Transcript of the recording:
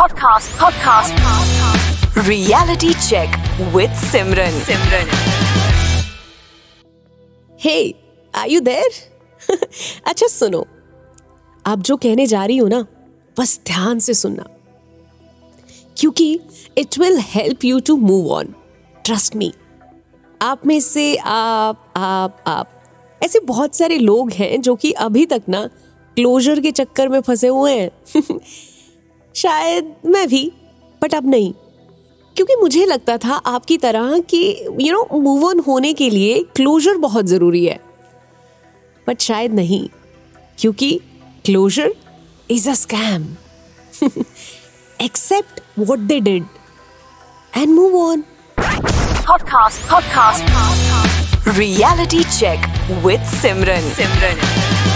Podcast. Podcast. Reality check with Simran. Simran. Hey are you there अच्छा सुनो अब जो कहने जा रही हूँ ना बस ध्यान से सुनना क्योंकि it will help you to move on trust me आप में से आप आप आप ऐसे बहुत सारे लोग हैं जो कि अभी तक ना क्लोजर के चक्कर में फंसे हुए हैं शायद मैं भी बट अब नहीं क्योंकि मुझे लगता था आपकी तरह कि यू नो मूव ऑन होने के लिए क्लोजर बहुत ज़रूरी है बट शायद नहीं क्योंकि closure is a scam accept what they did and move on Podcast. Podcast. Reality check with Simran. Simran.